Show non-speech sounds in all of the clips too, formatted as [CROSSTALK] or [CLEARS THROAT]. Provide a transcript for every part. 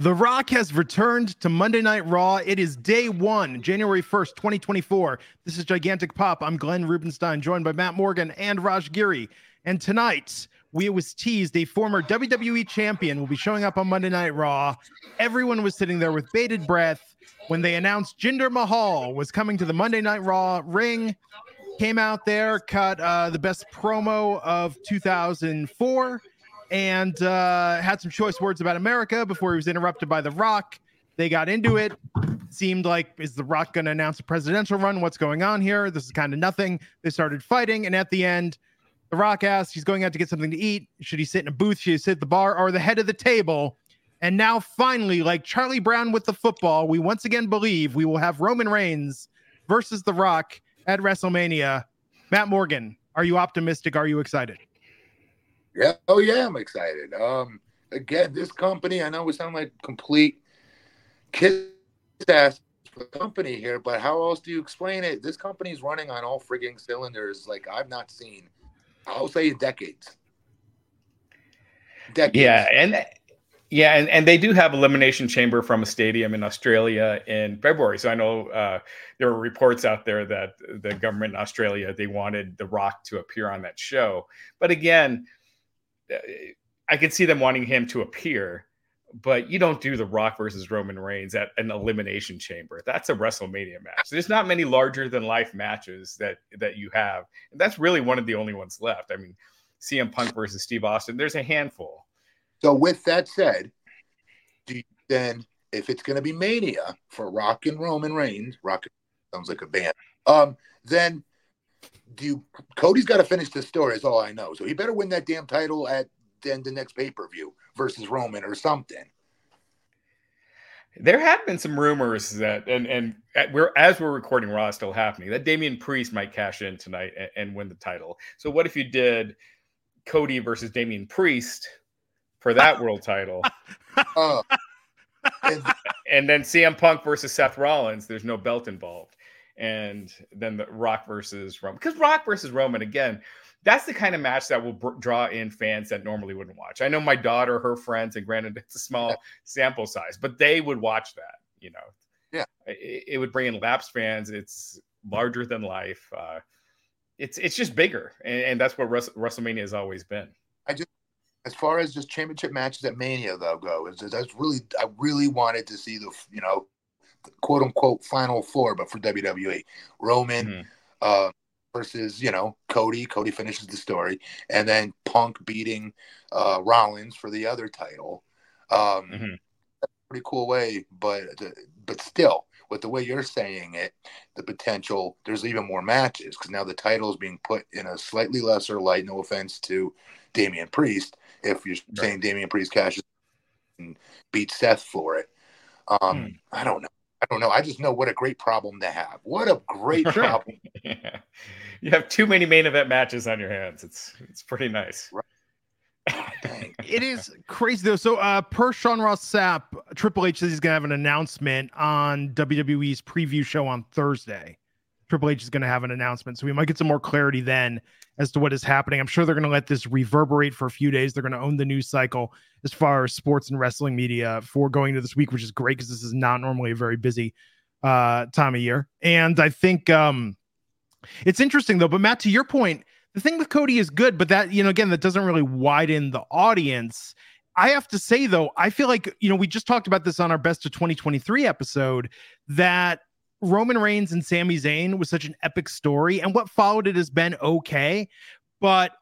The Rock has returned to Monday Night Raw. It is day one, January 1st, 2024. This is Gigantic Pop. I'm Glenn Rubenstein, joined by Matt Morgan and Raj Giri. And tonight, we was teased a former WWE champion will be showing up on Monday Night Raw. Everyone was sitting there with bated breath when they announced Jinder Mahal was coming to the Monday Night Raw ring. Came out there, cut uh, the best promo of 2004 and uh, had some choice words about America before he was interrupted by The Rock. They got into it. Seemed like, is The Rock going to announce a presidential run? What's going on here? This is kind of nothing. They started fighting. And at the end, The Rock asked, he's going out to get something to eat. Should he sit in a booth? Should he sit at the bar or the head of the table? And now, finally, like Charlie Brown with the football, we once again believe we will have Roman Reigns versus The Rock at WrestleMania. Matt Morgan, are you optimistic? Are you excited? Yeah. Oh yeah, I'm excited. Um, again, this company. I know we sound like complete kiss ass company here, but how else do you explain it? This company is running on all frigging cylinders like I've not seen. I'll say decades. Decades. Yeah, and yeah, and, and they do have elimination chamber from a stadium in Australia in February. So I know uh, there were reports out there that the government in Australia they wanted The Rock to appear on that show. But again, I can see them wanting him to appear, but you don't do the Rock versus Roman Reigns at an elimination chamber. That's a WrestleMania match. There's not many larger than life matches that that you have, and that's really one of the only ones left. I mean, CM Punk versus Steve Austin. There's a handful. So with that said, you then if it's going to be Mania for Rock and Roman Reigns, Rock sounds like a band. Um, then do you, Cody's got to finish the story. Is all I know. So he better win that damn title at then the next pay per view versus Roman or something. There have been some rumors that, and and we're as we're recording, Raw still happening. That Damian Priest might cash in tonight and, and win the title. So what if you did Cody versus Damian Priest for that [LAUGHS] world title? Uh, and, and then CM Punk versus Seth Rollins. There's no belt involved and then the Rock versus Roman. Because Rock versus Roman, again, that's the kind of match that will br- draw in fans that normally wouldn't watch. I know my daughter, her friends, and granted, it's a small sample size, but they would watch that. You know, yeah, it, it would bring in lapsed fans. It's larger than life. Uh, it's it's just bigger, and, and that's what Res- WrestleMania has always been. I just, as far as just championship matches at Mania though go, is that's really I really wanted to see the you know quote unquote final four, but for WWE. Roman mm-hmm. uh, versus, you know, Cody. Cody finishes the story. And then Punk beating uh, Rollins for the other title. Um, mm-hmm. pretty cool way, but but still, with the way you're saying it, the potential there's even more matches because now the title is being put in a slightly lesser light. No offense to Damian Priest, if you're right. saying Damian Priest cashes and beats Seth for it. Um, hmm. I don't know. I don't know. I just know what a great problem to have. What a great [LAUGHS] problem. [LAUGHS] yeah. You have too many main event matches on your hands. It's it's pretty nice. Right. it is crazy though. So, uh, per Sean Ross Sapp, Triple H says he's gonna have an announcement on WWE's preview show on Thursday. Triple H is gonna have an announcement, so we might get some more clarity then as to what is happening. I'm sure they're gonna let this reverberate for a few days. They're gonna own the news cycle as far as sports and wrestling media for going to this week, which is great because this is not normally a very busy uh, time of year. And I think um, it's interesting though. But Matt, to your point, the thing with Cody is good, but that you know again that doesn't really widen the audience. I have to say though, I feel like you know we just talked about this on our best of 2023 episode that Roman Reigns and Sami Zayn was such an epic story, and what followed it has been okay. But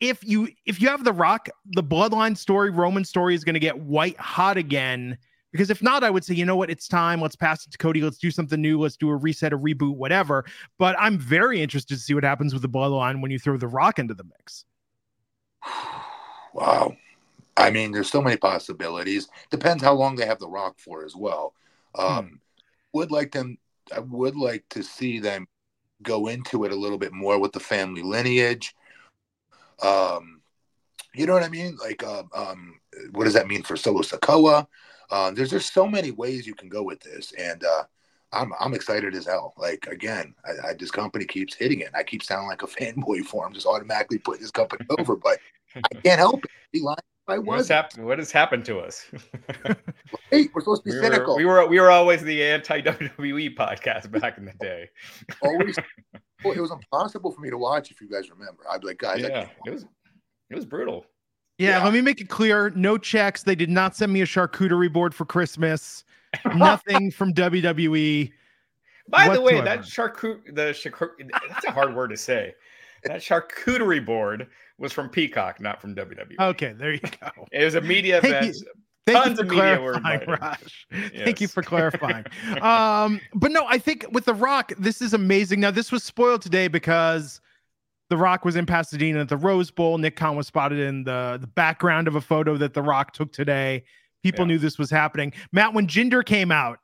if you if you have the Rock, the Bloodline story, Roman story is going to get white hot again. Because if not, I would say, you know what, it's time. Let's pass it to Cody. Let's do something new. Let's do a reset, a reboot, whatever. But I'm very interested to see what happens with the Bloodline when you throw the Rock into the mix. [SIGHS] Wow. I mean, there's so many possibilities. Depends how long they have the Rock for as well. Um, hmm. Would like them. I would like to see them go into it a little bit more with the family lineage um, you know what I mean? Like, uh, um, what does that mean for Solo Sikoa? Uh, there's there's so many ways you can go with this, and uh, I'm I'm excited as hell. Like again, I, I, this company keeps hitting it. I keep sounding like a [LAUGHS] fanboy for him, just automatically putting this company [LAUGHS] over, but I can't help it. I was. Hap- what has happened to us? [LAUGHS] hey, we're supposed to be we cynical. Were, we were we were always the anti WWE podcast back in the day. [LAUGHS] always, [LAUGHS] well, it was impossible for me to watch. If you guys remember, I'd be like, guys, yeah, it was it was brutal. Yeah, yeah, let me make it clear: no checks. They did not send me a charcuterie board for Christmas. Nothing from WWE. By whatsoever. the way, that charcut the charcut that's a hard word to say. That charcuterie board was from Peacock, not from WWE. Okay, there you go. [LAUGHS] It was a media event. You, thank Tons [LAUGHS] you for clarifying, Raj. Yes. Thank you for clarifying. um, but no, I think with The Rock, this is amazing. Now, this was spoiled today because The Rock was in Pasadena at the Rose Bowl. Nick Khan was spotted in the, the background of a photo that The Rock took today. People yeah. knew this was happening. Matt, when Jinder came out,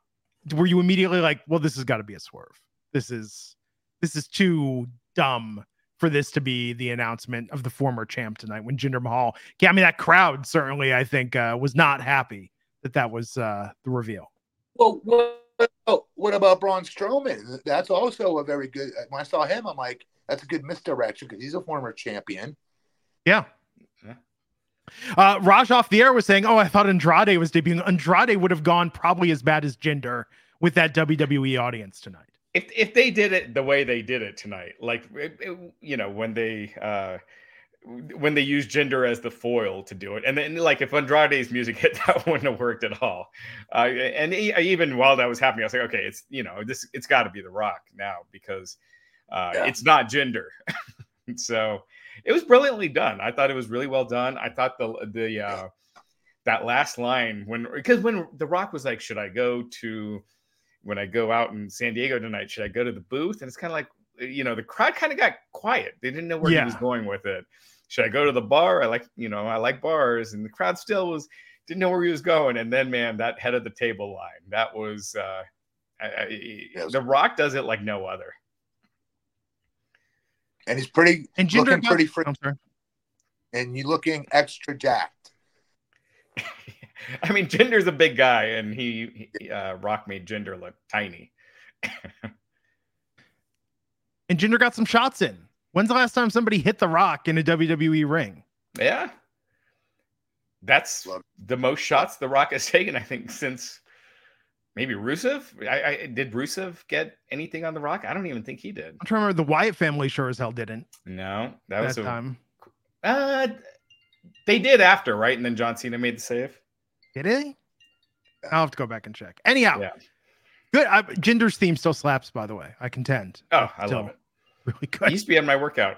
were you immediately like, well, this has got to be a swerve? This is this is too dumb for this to be the announcement of the former champ tonight when Jinder Mahal. Yeah, I mean that crowd certainly I think uh, was not happy that that was uh, the reveal. Well, what, oh, what about Braun Strowman? That's also a very good. When I saw him, I'm like, that's a good misdirection because he's a former champion. Yeah. Uh, Raj off the air was saying, "Oh, I thought Andrade was debuting. Andrade would have gone probably as bad as Jinder with that WWE audience tonight." If if they did it the way they did it tonight, like it, it, you know when they uh when they use Jinder as the foil to do it, and then like if Andrade's music hit, [LAUGHS] that wouldn't have worked at all. Uh, and he, even while that was happening, I was like, okay, it's you know this it's got to be the Rock now because uh, yeah. it's not Jinder. [LAUGHS] so it was brilliantly done. I thought it was really well done. I thought the the uh, that last line when because when the Rock was like, should I go to when I go out in San Diego tonight, should I go to the booth? And it's kind of like, you know, the crowd kind of got quiet. They didn't know where yeah. he was going with it. Should I go to the bar? I like, you know, I like bars. And the crowd still was, didn't know where he was going. And then, man, that head of the table line, that was, uh, I, I, The Rock does it like no other. And he's pretty, and Jinder looking pretty, fr- and you're looking extra jacked. [LAUGHS] I mean, Jinder's a big guy, and he, he uh, Rock made Jinder look tiny. [LAUGHS] and Jinder got some shots in. When's the last time somebody hit the Rock in a WWE ring? Yeah, that's the most shots the Rock has [LAUGHS] taken, I think, since maybe Rusev. I, I did Rusev get anything on the Rock? I don't even think he did. I'm trying to remember. The Wyatt family sure as hell didn't. No, that, that was a, time. Uh, they did after, right? And then John Cena made the save. Did he? I'll have to go back and check. Anyhow, yeah. good. I, Jinder's theme still slaps, by the way. I contend. Oh, I love it. Really good. It used to be on my workout.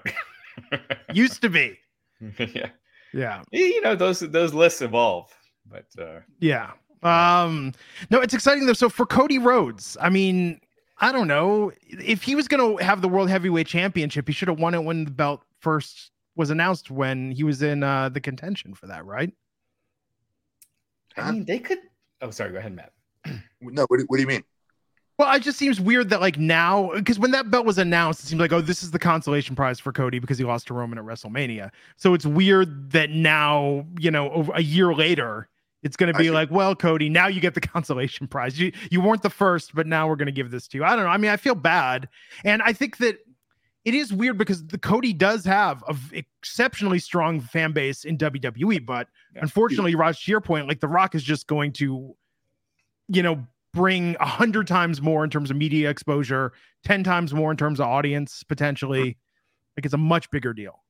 [LAUGHS] used to be. [LAUGHS] yeah. Yeah. You know those those lists evolve, but uh, yeah. Um. No, it's exciting though. So for Cody Rhodes, I mean, I don't know if he was going to have the World Heavyweight Championship. He should have won it when the belt first was announced when he was in uh, the contention for that, right? I mean, they could. Oh, sorry. Go ahead, Matt. [CLEARS THROAT] no, what do, what do you mean? Well, it just seems weird that like now, because when that belt was announced, it seemed like, oh, this is the consolation prize for Cody because he lost to Roman at WrestleMania. So it's weird that now, you know, over a year later, it's going to be like, well, Cody, now you get the [LAUGHS] consolation prize. You you weren't the first, but now we're going to give this to you. I don't know. I mean, I feel bad, and I think that it is weird because the Cody does have a exceptionally strong fan base in WWE, but yeah. unfortunately, Raj, to your point, like The Rock is just going to, you know, bring a hundred times more in terms of media exposure, ten times more in terms of audience potentially. Like it's a much bigger deal.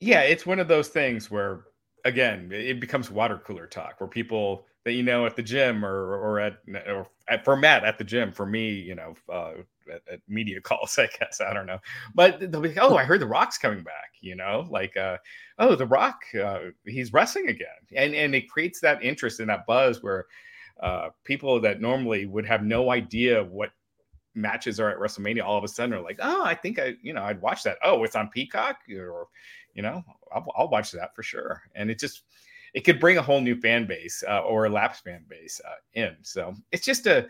Yeah, it's one of those things where again, it becomes water cooler talk where people that you know at the gym or or at or at, for Matt at the gym, for me, you know, uh, at, at, media [LAUGHS] calls, I guess. I don't know. But they'll be oh, I heard The Rock's coming back, you know, like, uh, oh, The Rock, uh, he's wrestling again. And, and it creates that interest and that buzz where uh, people that normally would have no idea what matches are at WrestleMania all of a sudden are like, oh, I think I, you know, I'd watch that. Oh, it's on Peacock or, you know, I'll, I'll watch that for sure. And it just, it could bring a whole new fan base uh, or a lapsed fan base uh, in. So it's just a,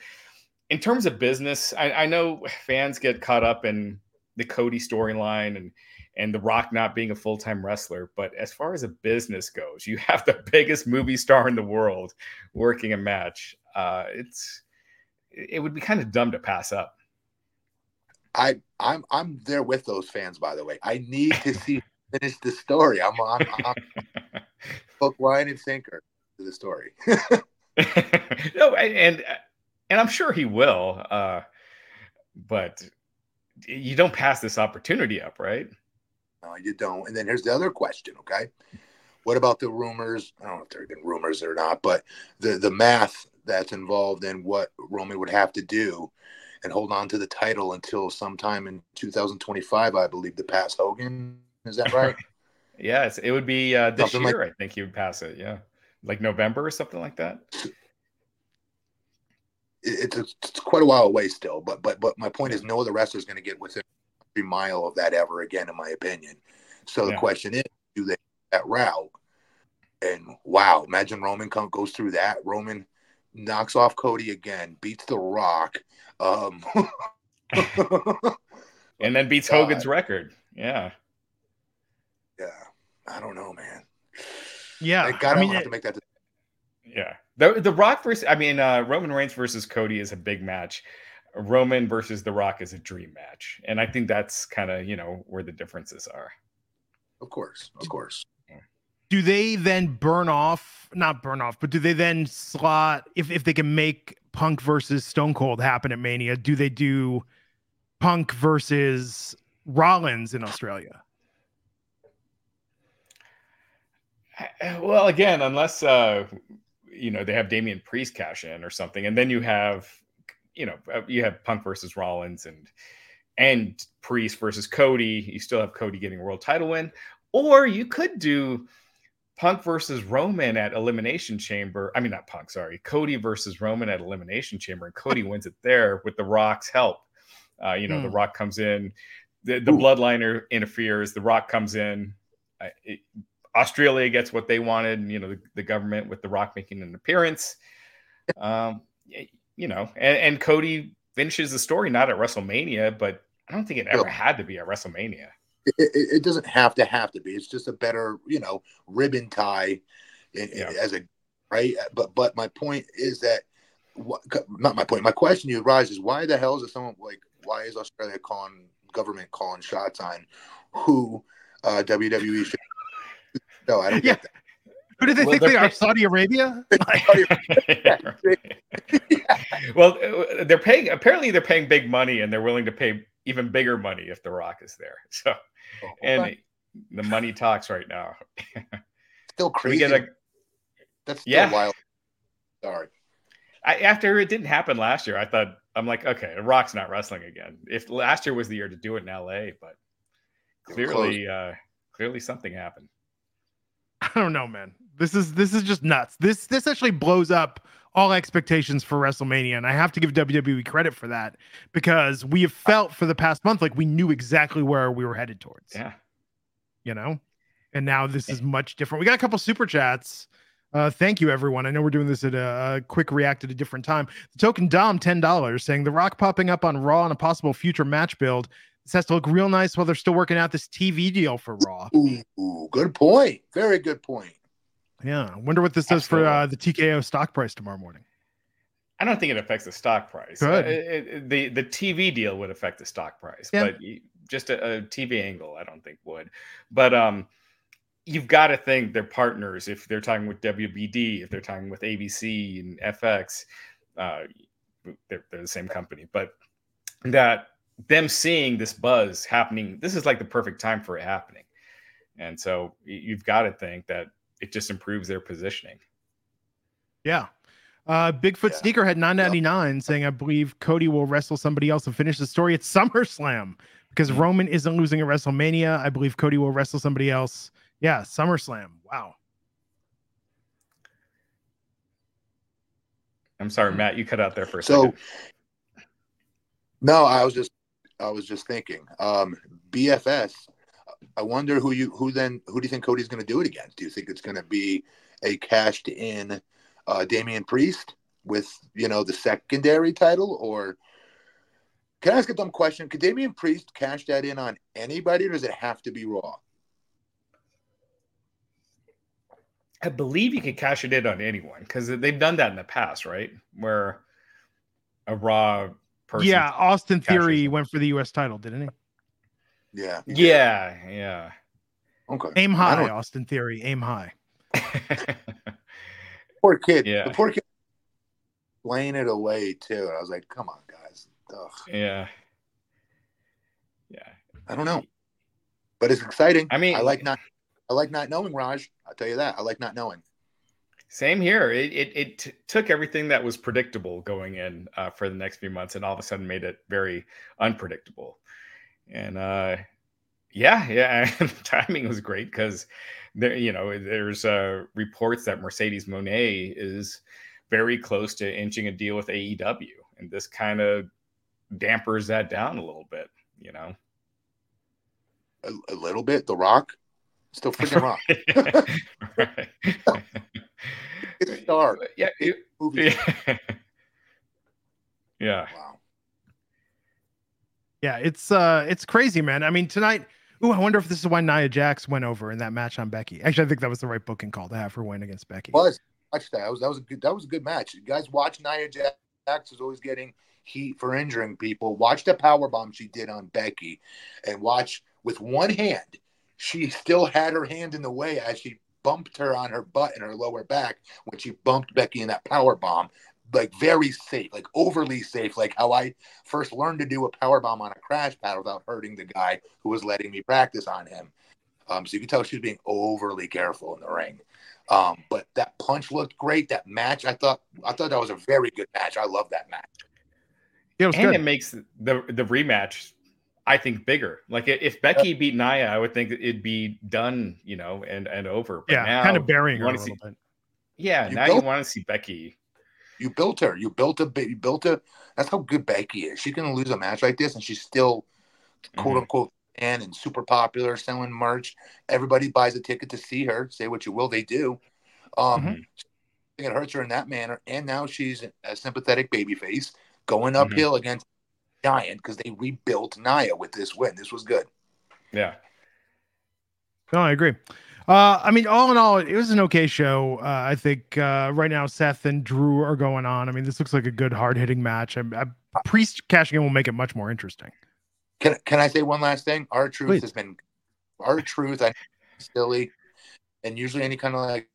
in terms of business, I, I know fans get caught up in the Cody storyline and and The Rock not being a full time wrestler. But as far as a business goes, you have the [LAUGHS] biggest movie star in the world working a match. Uh, it's it would be kind of dumb to pass up. I I'm I'm there with those fans. By the way, I need to see [LAUGHS] finish the story. I'm, I'm [LAUGHS] hook, line, and sinker to the story. [LAUGHS] no, and and I'm sure he will. Uh, but you don't pass this opportunity up, right? No, you don't. And then here's the other question. Okay, what about the rumors? I don't know if there have been rumors or not, but the the math that's involved in what Roman would have to do and hold on to the title until sometime in 2025, I believe, to pass Hogan. Is that right? [LAUGHS] yes, it would be uh, this something year. Like, I think he would pass it. Yeah, like November or something like that. It's, it's quite a while away still, but but but my point is, no other wrestler is going to get within every mile of that ever again, in my opinion. So the yeah. question is, do they that route? And wow, imagine Roman goes through that. Roman knocks off Cody again, beats The Rock, um, [LAUGHS] and then beats God. Hogan's record. Yeah, yeah. I don't know, man. Yeah, God, I mean, have it, to make that. Yeah, the the Rock versus I mean uh, Roman Reigns versus Cody is a big match. Roman versus The Rock is a dream match, and I think that's kind of you know where the differences are. Of course, of course do they then burn off not burn off but do they then slot if, if they can make punk versus stone cold happen at mania do they do punk versus rollins in australia? Well again unless uh you know they have Damian priest cash in or something and then you have you know uh, you have punk versus rollins and and priest versus cody. You still have cody getting a world title win. Or you could do Punk versus Roman at Elimination Chamber. I mean, not Punk, sorry. Cody versus Roman at Elimination Chamber, and Cody [LAUGHS] wins it there with The Rock's help. Uh, you know, mm. The hmm. Rock comes in, the, the bloodliner interferes, The Rock comes in. Uh, it, Australia gets what they wanted, you know, the, the, government with The Rock making an appearance. Um, you know, and, and Cody finishes the story not at WrestleMania, but I don't think it ever had to be at WrestleMania it, it, doesn't have to have to be. It's just a better, you know, ribbon tie yeah. as a right. But but my point is that what, not my point. My question to you, Raj, is why the hell is it someone like why is Australia calling government calling shots on who uh, WWE should? [LAUGHS] No, I don't yeah. get that. Who do they well, think they are? Saudi Arabia? [LAUGHS] [LAUGHS] well, uh, they're paying. Apparently, they're paying big money, and they're willing to pay even bigger money if The Rock is there. [LAUGHS] So Oh, and the money talks right now. [LAUGHS] still crazy. A, That's still yeah. wild. Sorry. I, after it didn't happen last year, I thought I'm like, okay, The Rock's not wrestling again. If last year was the year to do it in LA, but clearly, uh, clearly something happened. [LAUGHS] I don't know, man. This is this is just nuts. This this actually blows up all expectations for WrestleMania. And I have to give WWE credit for that because we have felt for the past month like we knew exactly where we were headed towards. Yeah. You know? And now this is much different. We got a couple super chats. Uh, thank you, everyone. I know we're doing this at a, a, quick react at a different time. The token Dom, $10, saying The Rock popping up on Raw and a possible future match build. This has to look real nice while they're still working out this TV deal for Raw. Ooh, good point. Very good point. Yeah, I wonder what this Absolutely. does for uh, the TKO stock price tomorrow morning. I don't think it affects the stock price. Good. Uh, it, it, the the TV deal would affect the stock price, yeah. but just a, a, TV angle, I don't think would. But um, you've got to think they're partners. If they're talking with WBD, if they're talking with ABC and FX, uh, they're, they're the same company. But that them seeing this buzz happening, this is like the perfect time for it happening. And so you've got to think that it just improves their positioning. Yeah. Uh, Bigfoot yeah. Sneaker had 999 saying, I believe Cody will wrestle somebody else and finish the story at [LAUGHS] SummerSlam because mm-hmm. Roman isn't losing at WrestleMania. I believe Cody will wrestle somebody else. Yeah, SummerSlam. Wow. I'm sorry, Matt, you cut out there for a so, second. No, I was just I was just thinking. Um, BFS I wonder who you who then who do you think Cody's going to do it against? Do you think it's going to be a cashed in uh, Damian Priest with you know the secondary title, or can I ask a dumb question? Could Damian Priest cash that in on anybody, or does it have to be Raw? I believe you could cash it in on anyone because they've done that in the past, right? Where a Raw person. Yeah, Austin Theory went for the U.S. title, didn't he? Yeah. Yeah. Yeah. Okay. Aim high, Austin Theory. Aim high. [LAUGHS] poor kid. Yeah. The poor kid laying it away too. I was like, come on, guys. Ugh. yeah. Yeah. I don't know. But it's exciting. I mean- I like not I like not knowing, Raj. I'll tell you that. I like not knowing. Same here. It it, it t- took everything that was predictable going in uh, for the next few months, and all of a sudden made it very unpredictable. And uh, yeah, yeah, [LAUGHS] the timing was great because there, you know, there's uh, reports that Mercedes Moné is very close to inching a deal with AEW, and this kind of dampers that down a little bit. You know, A, a little bit. The Rock. Still [LAUGHS] freaking rock. [LAUGHS] It's star. Yeah, it- yeah. Wow. Yeah, it's uh it's crazy, man. I mean, tonight, ooh, I wonder if this is why Nia Jax went over in that match on Becky. Actually, I think that was the right booking call to have her win against Becky. Was watch that. Was that was a good that was a good match. You guys watch Nia Jax is always getting heat for injuring people. Watch the power bomb she did on Becky, and watch with one hand. She still had her hand in the way as she bumped her on her butt and her lower back when she bumped Becky in that power bomb. Like very safe, like overly safe, like how I first learned to do a power bomb on a crash pad without hurting the guy who was letting me practice on him. Um, so you can tell she was being overly careful in the ring. Um, but that punch looked great. That match, I thought, I thought that was a very good match. I love that match. Yeah, it was and good. it makes the the rematch I think bigger. Like if Becky beat Nia, I would think it'd be done, you know, and and over. But yeah, now, kind of burying you her a wanna little see- bit. Yeah, You now you want to see Becky. You built her. You built a. You built a. That's how good Becky is. She can lose a match like this, and she's still, quote Mhm. unquote, fan and super popular, selling merch. Everybody buys a ticket to see her. Say what you will, they do. Um, Mhm. Think it hurts her in that manner. And now she's a sympathetic babyface going uphill against Giant because they rebuilt Nia with this win. This was good. Yeah. No, I agree. Uh, I mean, all in all, it was an okay show. Uh, I think uh, right now Seth and Drew are going on. I mean, this looks like a good hard hitting match. I, I, Priest cashing in will make it much more interesting. Can Can I say one last thing? R-Truth Please. has been R-Truth. I silly, and usually any kind of like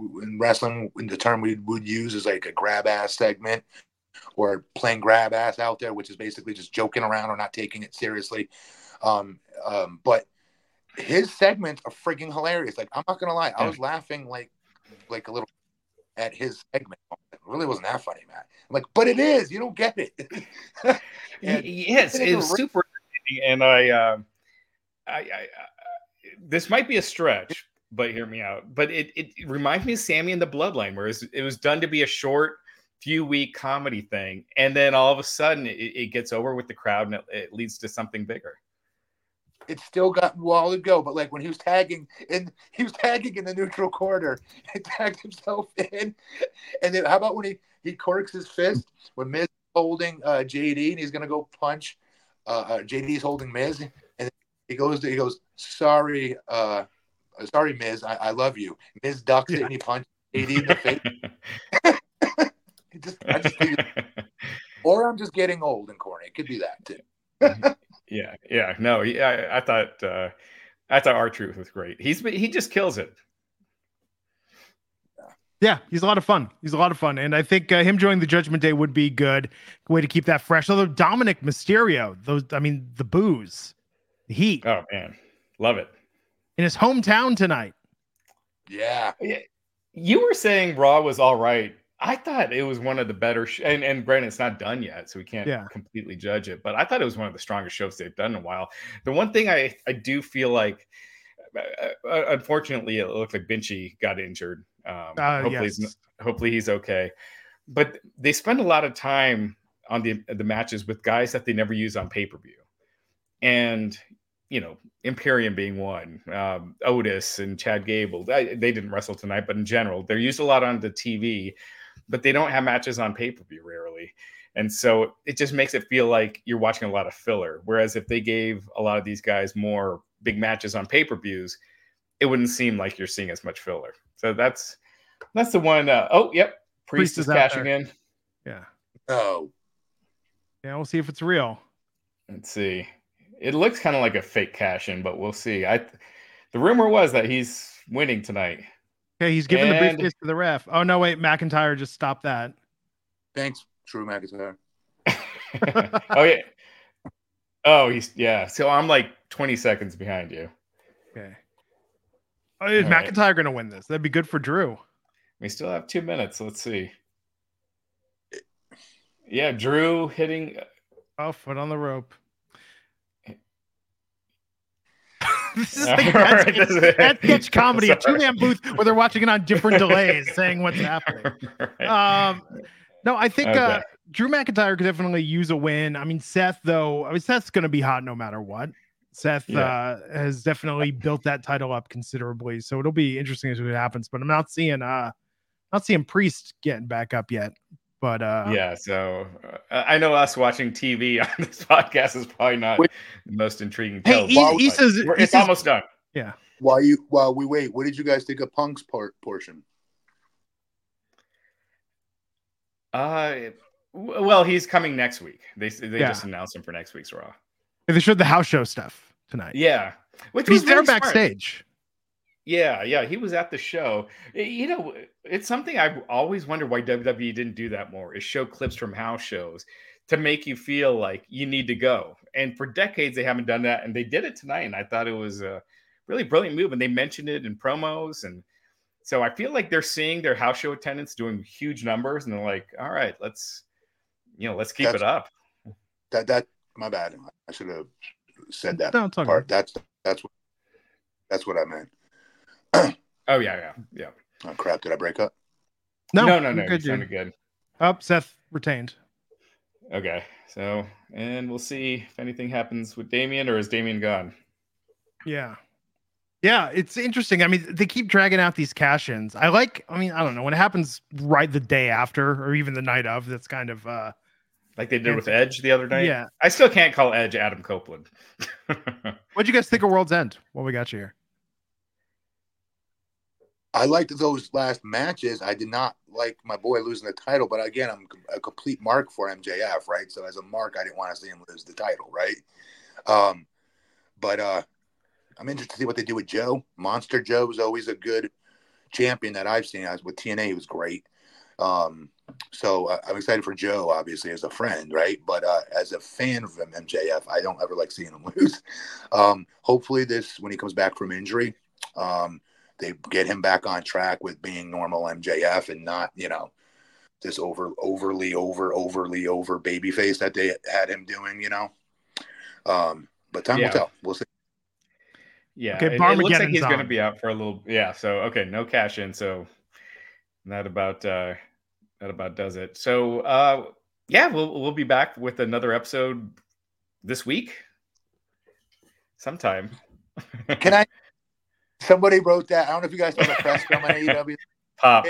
in wrestling, the term we would use is like a grab ass segment or playing grab ass out there, which is basically just joking around or not taking it seriously. Um, um, but his segments are freaking hilarious. Like I'm not gonna lie, I was laughing like like a little at his segment. It really wasn't that funny, man. I'm like, but it is. You don't get it. [LAUGHS] And- yes, it's super and I, uh, I, I, I, this might be a stretch, but hear me out. But it, it, it reminds me of Sami and the Bloodline, where it's- it was done to be a short, few week comedy thing, and then all of a sudden it, it gets over with the crowd, and it, it leads to something bigger. It's still got a while to go. But like when he was tagging and he was tagging in the neutral corner [LAUGHS] and tagged himself in. And then how about when he he corks his fist when Miz is holding uh, JD and he's gonna go punch uh, uh, JD's holding Miz and he goes to, he goes sorry uh sorry Miz I, I love you Miz ducks it and he punches JD in the face. [LAUGHS] [LAUGHS] Just, just or I'm just getting old and corny. It could be that too. Yeah, yeah, no, yeah, I, I thought, uh, I thought R-Truth was great. He's he just kills it. Yeah, he's a lot of fun. He's a lot of fun, and I think uh, him joining the Judgment Day would be good way to keep that fresh. Although Dominik Mysterio, those, I mean, the booze, the heat Oh man, love it. in his hometown tonight. Yeah. You were saying Raw was all right. I thought it was one of the better, sh- and and granted, it's not done yet, so we can't Yeah. completely judge it. But I thought it was one of the strongest shows they've done in a while. The one thing I I do feel like, uh, uh, unfortunately, it looked like Vinci got injured. Um, Uh, hopefully, yes. he's, hopefully he's okay. But they spend a lot of time on the the matches with guys that they never use on pay per view, and you know Imperium being one, um, Otis and Chad Gable. They, they didn't wrestle tonight, but in general, they're used a lot on the TV, but they don't have matches on pay per view rarely. And so it just makes it feel like you're watching a lot of filler. Whereas if they gave a lot of these guys more big matches on pay per views, it wouldn't seem like you're seeing as much filler. So that's that's the one. Uh, oh, yep, Priest, Priest is, is cashing there. in. Yeah, Oh. yeah, we'll see if it's real. Let's see. It looks kind of like a fake cash in, but we'll see. I the rumor was that he's winning tonight. Okay, he's giving the briefcase to the ref. Oh no, wait, McIntyre just stopped that. Thanks, Drew McIntyre. [LAUGHS] oh yeah. Oh, he's yeah. So I'm like 20 seconds behind you. Okay. Oh, is All right. McIntyre gonna win this? That'd be good for Drew. We still have two minutes. Let's see. Yeah, Drew hitting. Uh, oh, foot on the rope. This is [LAUGHS] like right, that sketch, [LAUGHS] that sketch comedy, a two-man booth where they're watching it on different [LAUGHS] delays, saying what's happening. Um, no, I think uh, Drew McIntyre could definitely use a win. I mean, Seth though, I mean, Seth's going to be hot no matter what. Seth Yeah. uh, has definitely built that title up considerably, so it'll be interesting to see what happens. But I'm not seeing, uh, not seeing Priest getting back up yet. But uh, yeah, so uh, I know us watching TV [LAUGHS] on this podcast is probably not Wait. the most intriguing. Hey, tale, he- but says- it's says- almost done. Yeah. While you while we wait, what did you guys think of Punk's part portion? Uh, well, he's coming next week. They they Yeah. just announced him for next week's Raw. they showed the house show stuff tonight. Yeah, which he's was there really smart. backstage. Yeah, yeah, he was at the show. You know, eh, it's something I've always wondered why WWE didn't do that more is show clips from house shows to make you feel like you need to go. And for decades they haven't done that, and they did it tonight. And I thought it was a really brilliant move. And they mentioned it in promos, and so I feel like they're seeing their house show attendance doing huge numbers, and they're like, "All right, let's, you know, let's keep That's- it up." That that my bad. I should have said that No, it's all part. good. That's that's what that's what I meant. Oh yeah, yeah, yeah. Oh, crap! Did I break up? No, no, no, no. Good, you dude. sounded good. Up, Seth retained. Okay, so and we'll see if anything happens with Damian or is Damian gone? Yeah. Yeah, it's interesting. I mean, they keep dragging out these cash ins. I like, I mean, I don't know, when it happens right the day after or even the night of, that's kind of, uh, Like they did with Edge the other night. yeah. I still can't call Edge Adam Copeland. [LAUGHS] What'd you guys think of World's End? What we got you here? I liked those last matches. I did not like my boy losing the title, but again, I'm a complete mark for MJF, right? So as a mark, I didn't want to see him lose the title, right? Um, but uh, I'm interested to see what they do with Joe. Monster Joe was always a good champion that I've seen. As with TNA, he was great. Um, so uh, I'm excited for Joe, obviously as a friend, right? But uh, as a fan of MJF, I don't ever like seeing him [LAUGHS] lose. Um, hopefully, this when he comes back from injury. Um, they get him back on track with being normal MJF and not, you know, this over overly over overly over baby face that they had him doing, you know. Um, but time Yeah. will tell. We'll see. yeah. Okay, it, it looks like Barmageddon's he's going to be out for a little. Yeah. So okay, no cash in. So that about uh that about does it. So uh yeah, we'll we'll be back with another episode this week, sometime. [LAUGHS] Can I? Somebody wrote that. I don't know if you guys saw the press from on AEW. [LAUGHS] Pop.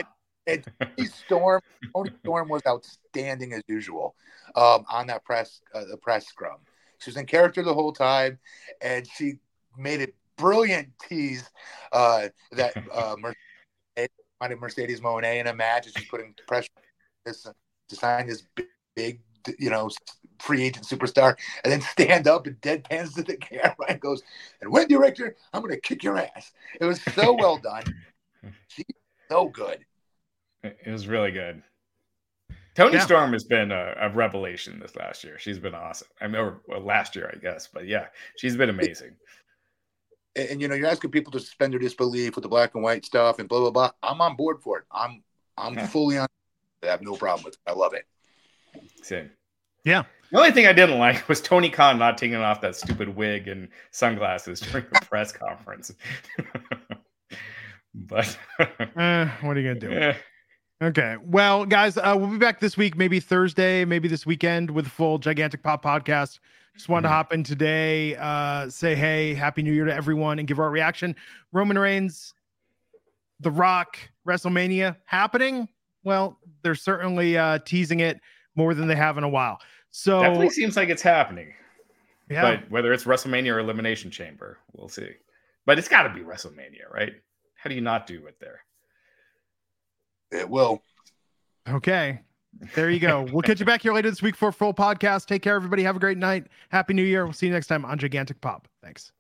Toni Storm, Toni Storm was outstanding as usual um, on that press uh, the press scrum. She was in character the whole time, and she made a brilliant tease uh, that uh, [LAUGHS] Mercedes, Mercedes Moné in a match, and she's putting pressure this, to sign this big, big, you know, free agent superstar, and then [LAUGHS] stand up and deadpans to the camera and goes, "And Wendi Richter, I'm going to kick your ass." It was so well [LAUGHS] done. She's so good. It it was really good. Toni Yeah. Storm has been a, a revelation this last year. She's been awesome. I mean, or well, last year, I guess, but yeah, she's been amazing. and, and, you know you're asking people to suspend their disbelief with the black and white stuff and blah blah blah i'm on board for it i'm i'm Yeah. fully on i have no problem with it i love it Same. Yeah. The only thing I didn't like was Tony Khan not taking off that stupid wig and sunglasses during the [LAUGHS] press conference. [LAUGHS] but Eh, what are you gonna do? Okay. Well, guys, uh, we'll be back this week, maybe Thursday, maybe this weekend with a full Gigantic Pop podcast. Just wanted to Mhm. hop in today, uh, say hey, happy new year to everyone, and give our reaction. Roman Reigns, The Rock, WrestleMania happening. Well, they're certainly uh, teasing it more than they have in a while. So, definitely seems like it's happening. yeah, But whether it's WrestleMania or Elimination Chamber, we'll see. But it's got to be WrestleMania, right? How do you not do it there? it will okay. There you go. we'll catch you back here later this week for a full podcast. Take care, everybody. Have a great night. Happy New Year. We'll see you next time on Gigantic Pop. Thanks.